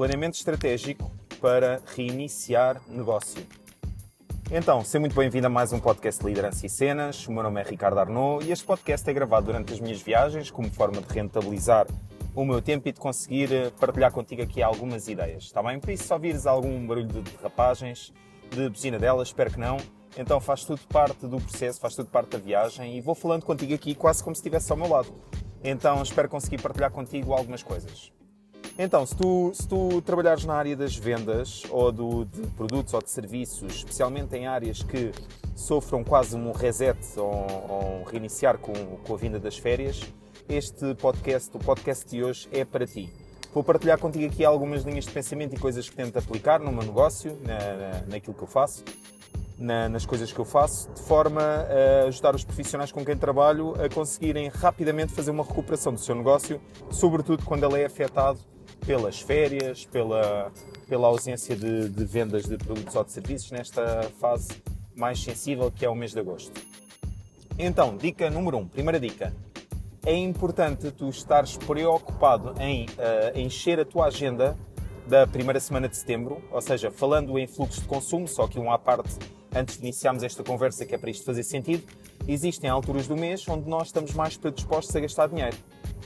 planeamento estratégico para reiniciar negócio. Então, seja muito bem-vindo a mais um podcast de Liderança e Cenas. O meu nome é Ricardo Arnaud e este podcast é gravado durante as minhas viagens como forma de rentabilizar o meu tempo e de conseguir eh, partilhar contigo aqui algumas ideias. Está bem? Por isso, se ouvires algum barulho de derrapagens, de buzina delas, espero que não. Então faz tudo parte do processo, faz tudo parte da viagem e vou falando contigo aqui quase como se estivesse ao meu lado. Então espero conseguir partilhar contigo algumas coisas. Então, se tu, se tu trabalhares na área das vendas ou do, de produtos ou de serviços, especialmente em áreas que sofram quase um reset ou, ou reiniciar com, com a vinda das férias, este podcast, o podcast de hoje, é para ti. Vou partilhar contigo aqui algumas linhas de pensamento e coisas que tento aplicar no meu negócio, na, na, naquilo que eu faço, na, nas coisas que eu faço, de forma a ajudar os profissionais com quem trabalho a conseguirem rapidamente fazer uma recuperação do seu negócio, sobretudo quando ele é afetado pelas férias, pela, pela ausência de, de vendas de produtos ou de serviços nesta fase mais sensível que é o mês de agosto. Então, dica número 1, um, primeira dica. É importante tu estares preocupado em uh, encher a tua agenda da primeira semana de setembro, ou seja, falando em fluxo de consumo, só que um à parte antes de iniciarmos esta conversa, que é para isto fazer sentido, existem alturas do mês onde nós estamos mais predispostos a gastar dinheiro.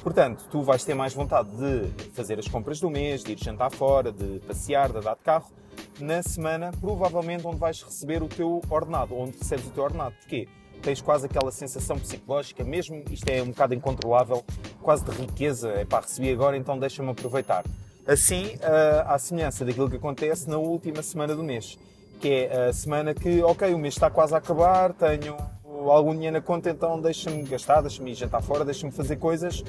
Portanto, tu vais ter mais vontade de fazer as compras do mês, de ir jantar fora, de passear, de andar de carro, na semana, provavelmente, onde vais receber o teu ordenado, onde recebes o teu ordenado. Porquê? Tens quase aquela sensação psicológica, mesmo isto é um bocado incontrolável, quase de riqueza, é para receber agora, então deixa-me aproveitar. Assim, à semelhança daquilo que acontece na última semana do mês, que é a semana que, ok, o mês está quase a acabar, tenho algum dinheiro na conta, então deixa-me gastar, deixa-me ir jantar fora, deixa-me fazer coisas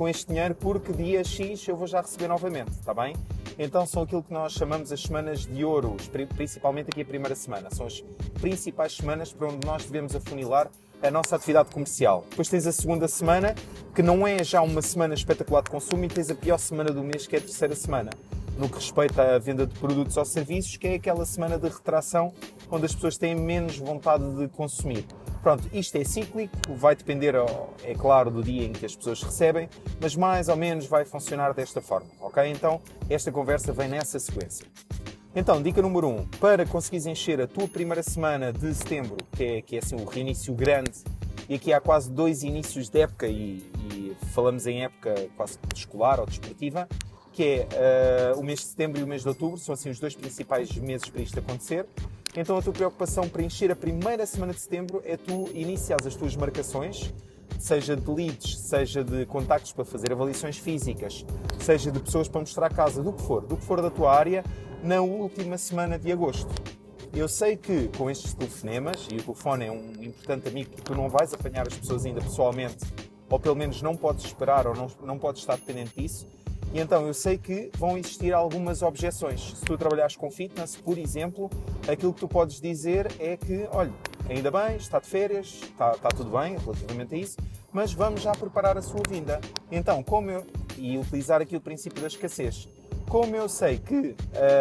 com este dinheiro porque dia X eu vou já receber novamente, está bem? Então são aquilo que nós chamamos as semanas de ouro, principalmente aqui a primeira semana. São as principais semanas para onde nós devemos afunilar a nossa atividade comercial. Depois tens a segunda semana, que não é já uma semana espetacular de consumo, e tens a pior semana do mês, que é a terceira semana. No que respeita à venda de produtos ou serviços, que é aquela semana de retração onde as pessoas têm menos vontade de consumir. Pronto, isto é cíclico, vai depender, é claro, do dia em que as pessoas recebem, mas mais ou menos vai funcionar desta forma, ok? Então, esta conversa vem nessa sequência. Então, dica número 1. Um, para conseguires encher a tua primeira semana de setembro, que é, que é assim o reinício grande, e aqui há quase dois inícios de época, e, e falamos em época quase escolar ou desportiva, que é uh, o mês de setembro e o mês de outubro, são assim os dois principais meses para isto acontecer. Então a tua preocupação para encher a primeira semana de setembro é tu iniciares as tuas marcações, seja de leads, seja de contactos para fazer avaliações físicas, seja de pessoas para mostrar a casa, do que for, do que for da tua área, na última semana de agosto. Eu sei que com estes telefonemas, e o telefone é um importante amigo que tu não vais apanhar as pessoas ainda pessoalmente, ou pelo menos não podes esperar ou não, não podes estar dependente disso, e então eu sei que vão existir algumas objeções. Se tu trabalhares com fitness, por exemplo, aquilo que tu podes dizer é que, olha, ainda bem, está de férias, está, está tudo bem relativamente a isso, mas vamos já preparar a sua vinda. Então, como eu. E utilizar aqui o princípio da escassez. Como eu sei que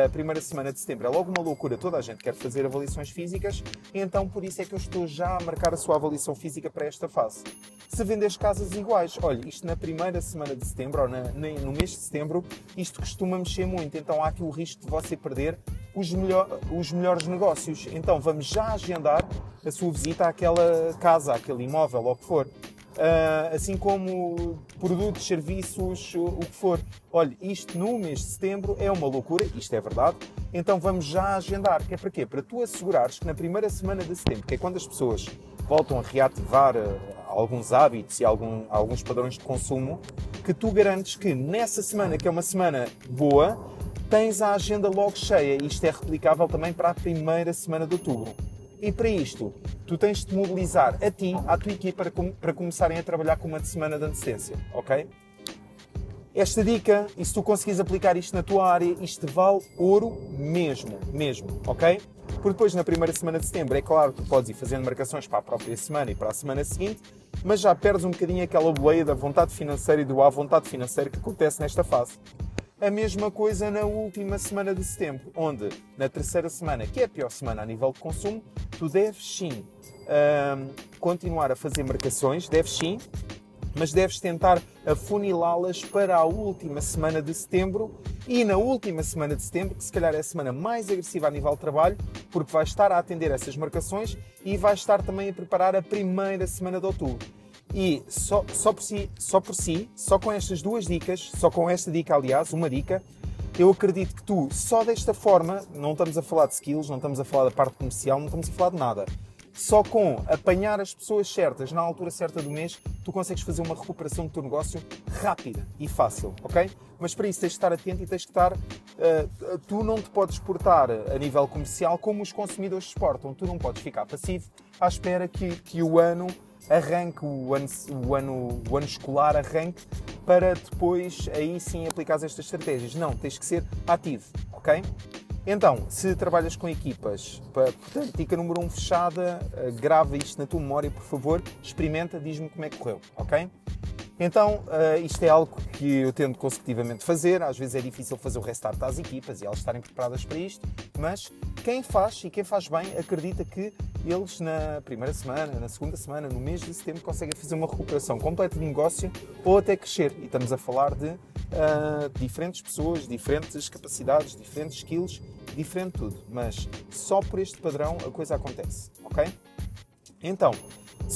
a primeira semana de setembro é logo uma loucura, toda a gente quer fazer avaliações físicas, então por isso é que eu estou já a marcar a sua avaliação física para esta fase. Se vendes casas iguais, olha, isto na primeira semana de setembro ou na, no mês de setembro, isto costuma mexer muito, então há aqui o risco de você perder os, melhor, os melhores negócios. Então vamos já agendar a sua visita àquela casa, àquele imóvel, ou o que for. Uh, assim como produtos, serviços, o, que for. Olha, isto no mês de setembro é uma loucura, isto é verdade, então vamos já agendar. Que é para quê? Para tu assegurares que na primeira semana de setembro, que é quando as pessoas voltam a reativar uh, alguns hábitos e algum, alguns padrões de consumo, que tu garantes que nessa semana, que é uma semana boa, tens a agenda logo cheia. Isto é replicável também para a primeira semana de outubro. E para isto, tu tens de mobilizar a ti, à tua equipa, para, para começarem a trabalhar com uma semana de antecedência, ok? Esta dica, e se tu conseguires aplicar isto na tua área, isto vale ouro mesmo, mesmo, ok? Porque depois, na primeira semana de setembro, é claro que tu podes ir fazendo marcações para a própria semana e para a semana seguinte, mas já perdes um bocadinho aquela boleia da vontade financeira e do à vontade financeira que acontece nesta fase. A mesma coisa na última semana de setembro, onde na terceira semana, que é a pior semana a nível de consumo, tu deves sim um, continuar a fazer marcações, deves sim, mas deves tentar afunilá-las para a última semana de setembro e na última semana de setembro, que se calhar é a semana mais agressiva a nível de trabalho, porque vais estar a atender essas marcações e vais estar também a preparar a primeira semana de outubro. E só, só, por si, só por si, só com estas duas dicas, só com esta dica, aliás, uma dica, eu acredito que tu, só desta forma, não estamos a falar de skills, não estamos a falar da parte comercial, não estamos a falar de nada. Só com apanhar as pessoas certas na altura certa do mês, tu consegues fazer uma recuperação do teu negócio rápida e fácil, ok? Mas para isso tens de estar atento e tens de estar. Uh, tu não te podes portar a nível comercial como os consumidores se portam. Tu não podes ficar passivo à espera que, que o ano arranque, o ano, o, ano, o ano escolar arranque, para depois aí sim aplicar estas estratégias. Não, tens que ser ativo, ok? Então, se trabalhas com equipas, portanto, dica número 1 um fechada, eh, grava isto na tua memória, por favor, experimenta, diz-me como é que correu, ok? Então, uh, isto é algo que eu tento consecutivamente fazer. Às vezes é difícil fazer o restart às equipas e elas estarem preparadas para isto, mas quem faz e quem faz bem acredita que eles na primeira semana, na segunda semana, no mês de setembro conseguem fazer uma recuperação completa de negócio ou até crescer. E estamos a falar de uh, diferentes pessoas, diferentes capacidades, diferentes skills, diferente tudo. Mas só por este padrão a coisa acontece, ok? Então,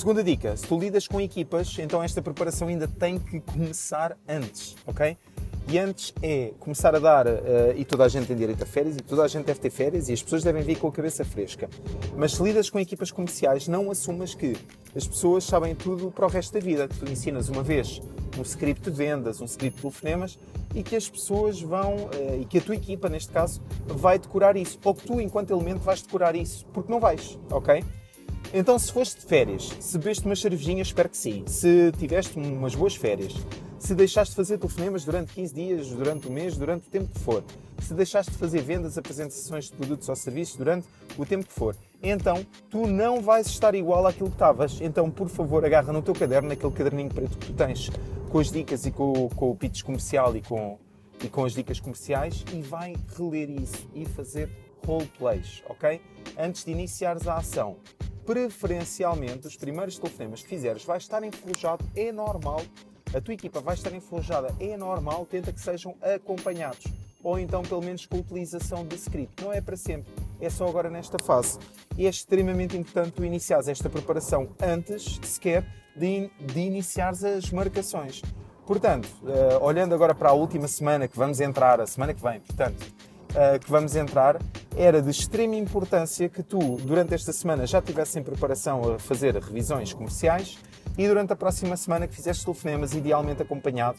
Segunda dica, se tu lidas com equipas, então esta preparação ainda tem que começar antes, ok? E antes é começar a dar, uh, e toda a gente tem direito a férias, e toda a gente deve ter férias, e as pessoas devem vir com a cabeça fresca. Mas se lidas com equipas comerciais, não assumas que as pessoas sabem tudo para o resto da vida. Tu ensinas uma vez um script de vendas, um script de telefonemas, e que as pessoas vão, uh, e que a tua equipa, neste caso, vai decorar isso. Ou que tu, enquanto elemento, vais decorar isso, porque não vais, ok? Então, se foste de férias, se bebeste umas cervejinhas, espero que sim. Se tiveste umas boas férias, se deixaste de fazer telefonemas durante 15 dias, durante o mês, durante o tempo que for, se deixaste de fazer vendas, apresentações de produtos ou serviços durante o tempo que for, então tu não vais estar igual àquilo que estavas. Então, por favor, agarra no teu caderno, naquele caderninho preto que tu tens, com as dicas e com, com o pitch comercial e com, e com as dicas comerciais, e vai reler isso e fazer roleplays, ok? Antes de iniciares a ação preferencialmente os primeiros telefonemas que fizeres vai estar enferrujado, é normal. A tua equipa vai estar enferrujada, é normal, tenta que sejam acompanhados. Ou então, pelo menos, com a utilização de script. Não é para sempre, é só agora nesta fase. E é extremamente importante tu iniciares esta preparação antes, sequer, de, de iniciares as marcações. Portanto, uh, olhando agora para a última semana que vamos entrar, a semana que vem, portanto, uh, que vamos entrar, era de extrema importância que tu, durante esta semana, já estivesse em preparação a fazer revisões comerciais e durante a próxima semana que fizeste telefonemas, idealmente acompanhado,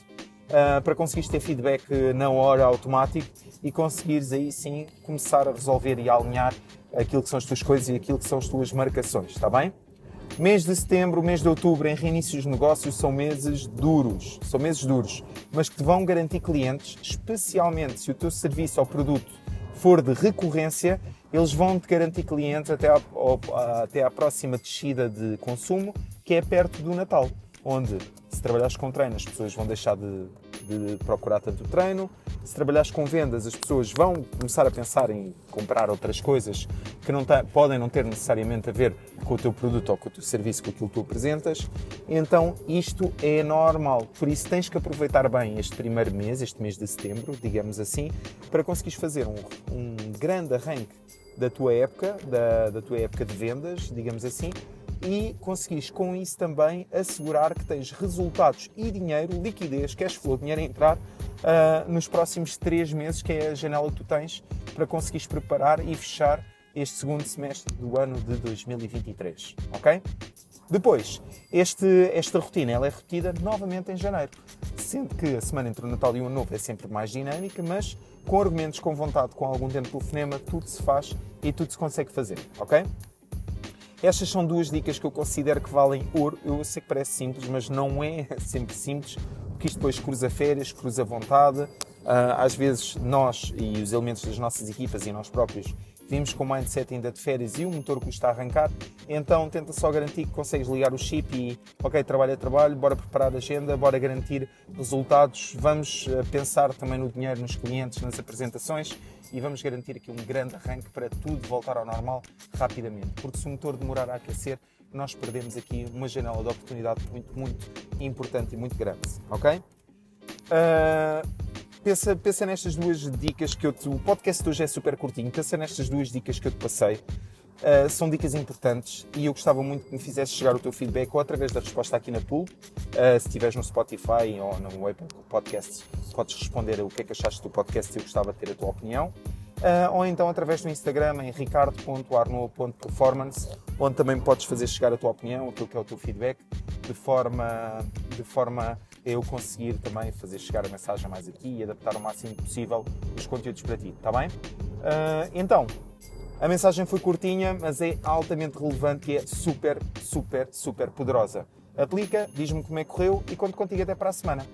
uh, para conseguires ter feedback na hora automático e conseguires aí sim começar a resolver e a alinhar aquilo que são as tuas coisas e aquilo que são as tuas marcações, está bem? Mês de setembro, mês de outubro, em reinícios de negócios, são meses duros. São meses duros, mas que te vão garantir clientes, especialmente se o teu serviço ou produto for de recorrência, eles vão te garantir clientes até à, até à próxima descida de consumo, que é perto do Natal, onde se trabalhares com treino, as pessoas vão deixar de, de procurar tanto treino. Se trabalhares com vendas, as pessoas vão começar a pensar em comprar outras coisas que não podem não ter necessariamente a ver com o teu produto ou com o teu serviço, com aquilo que tu apresentas. Então, isto é normal. Por isso, tens que aproveitar bem este primeiro mês, este mês de setembro, digamos assim, para conseguires fazer um, um grande arranque da tua época, da, da tua época de vendas, digamos assim, e conseguires com isso também assegurar que tens resultados e dinheiro, liquidez, cash flow, dinheiro a entrar uh, nos próximos três meses, que é a janela que tu tens para conseguires preparar e fechar este segundo semestre do ano de 2023, ok? Depois, este, esta rotina ela é repetida novamente em janeiro, sendo que a semana entre o Natal e o Ano Novo é sempre mais dinâmica, mas com argumentos, com vontade, com algum tempo de telefonema, tudo se faz e tudo se consegue fazer, ok? Estas são duas dicas que eu considero que valem ouro. Eu sei que parece simples, mas não é sempre simples, porque isto depois cruza férias, cruza vontade. Ah, às vezes nós e os elementos das nossas equipas e nós próprios vimos com o mindset ainda de férias e o motor custa a arrancar, então tenta só garantir que consegues ligar o chip e, ok, trabalho é trabalho, bora preparar a agenda, bora garantir resultados, vamos ah, pensar também no dinheiro, nos clientes, nas apresentações e vamos garantir aqui um grande arranque para tudo voltar ao normal rapidamente. Porque se o motor demorar a aquecer, nós perdemos aqui uma janela de oportunidade muito, muito importante e muito grande, ok? Uh, pensa, pensa nestas duas dicas que eu te... O podcast de hoje é super curtinho, pensa nestas duas dicas que eu te passei. Uh, são dicas importantes e eu gostava muito que me fizesse chegar o teu feedback ou através da resposta aqui na pool. Uh, se estiveres no Spotify ou no Apple Podcasts, podes responder o que é que achaste do podcast e eu gostava de ter a tua opinião. Uh, ou então através do Instagram em ricardo.arno.performance, onde também podes fazer chegar a tua opinião, aquilo que é o teu feedback, de forma, de forma eu conseguir também fazer chegar a mensagem mais aqui e adaptar o máximo possível os conteúdos para ti, está bem? Uh, então, a mensagem foi curtinha, mas é altamente relevante e é super, super, super poderosa. Aplica, diz-me como é que correu e conto contigo até para a semana.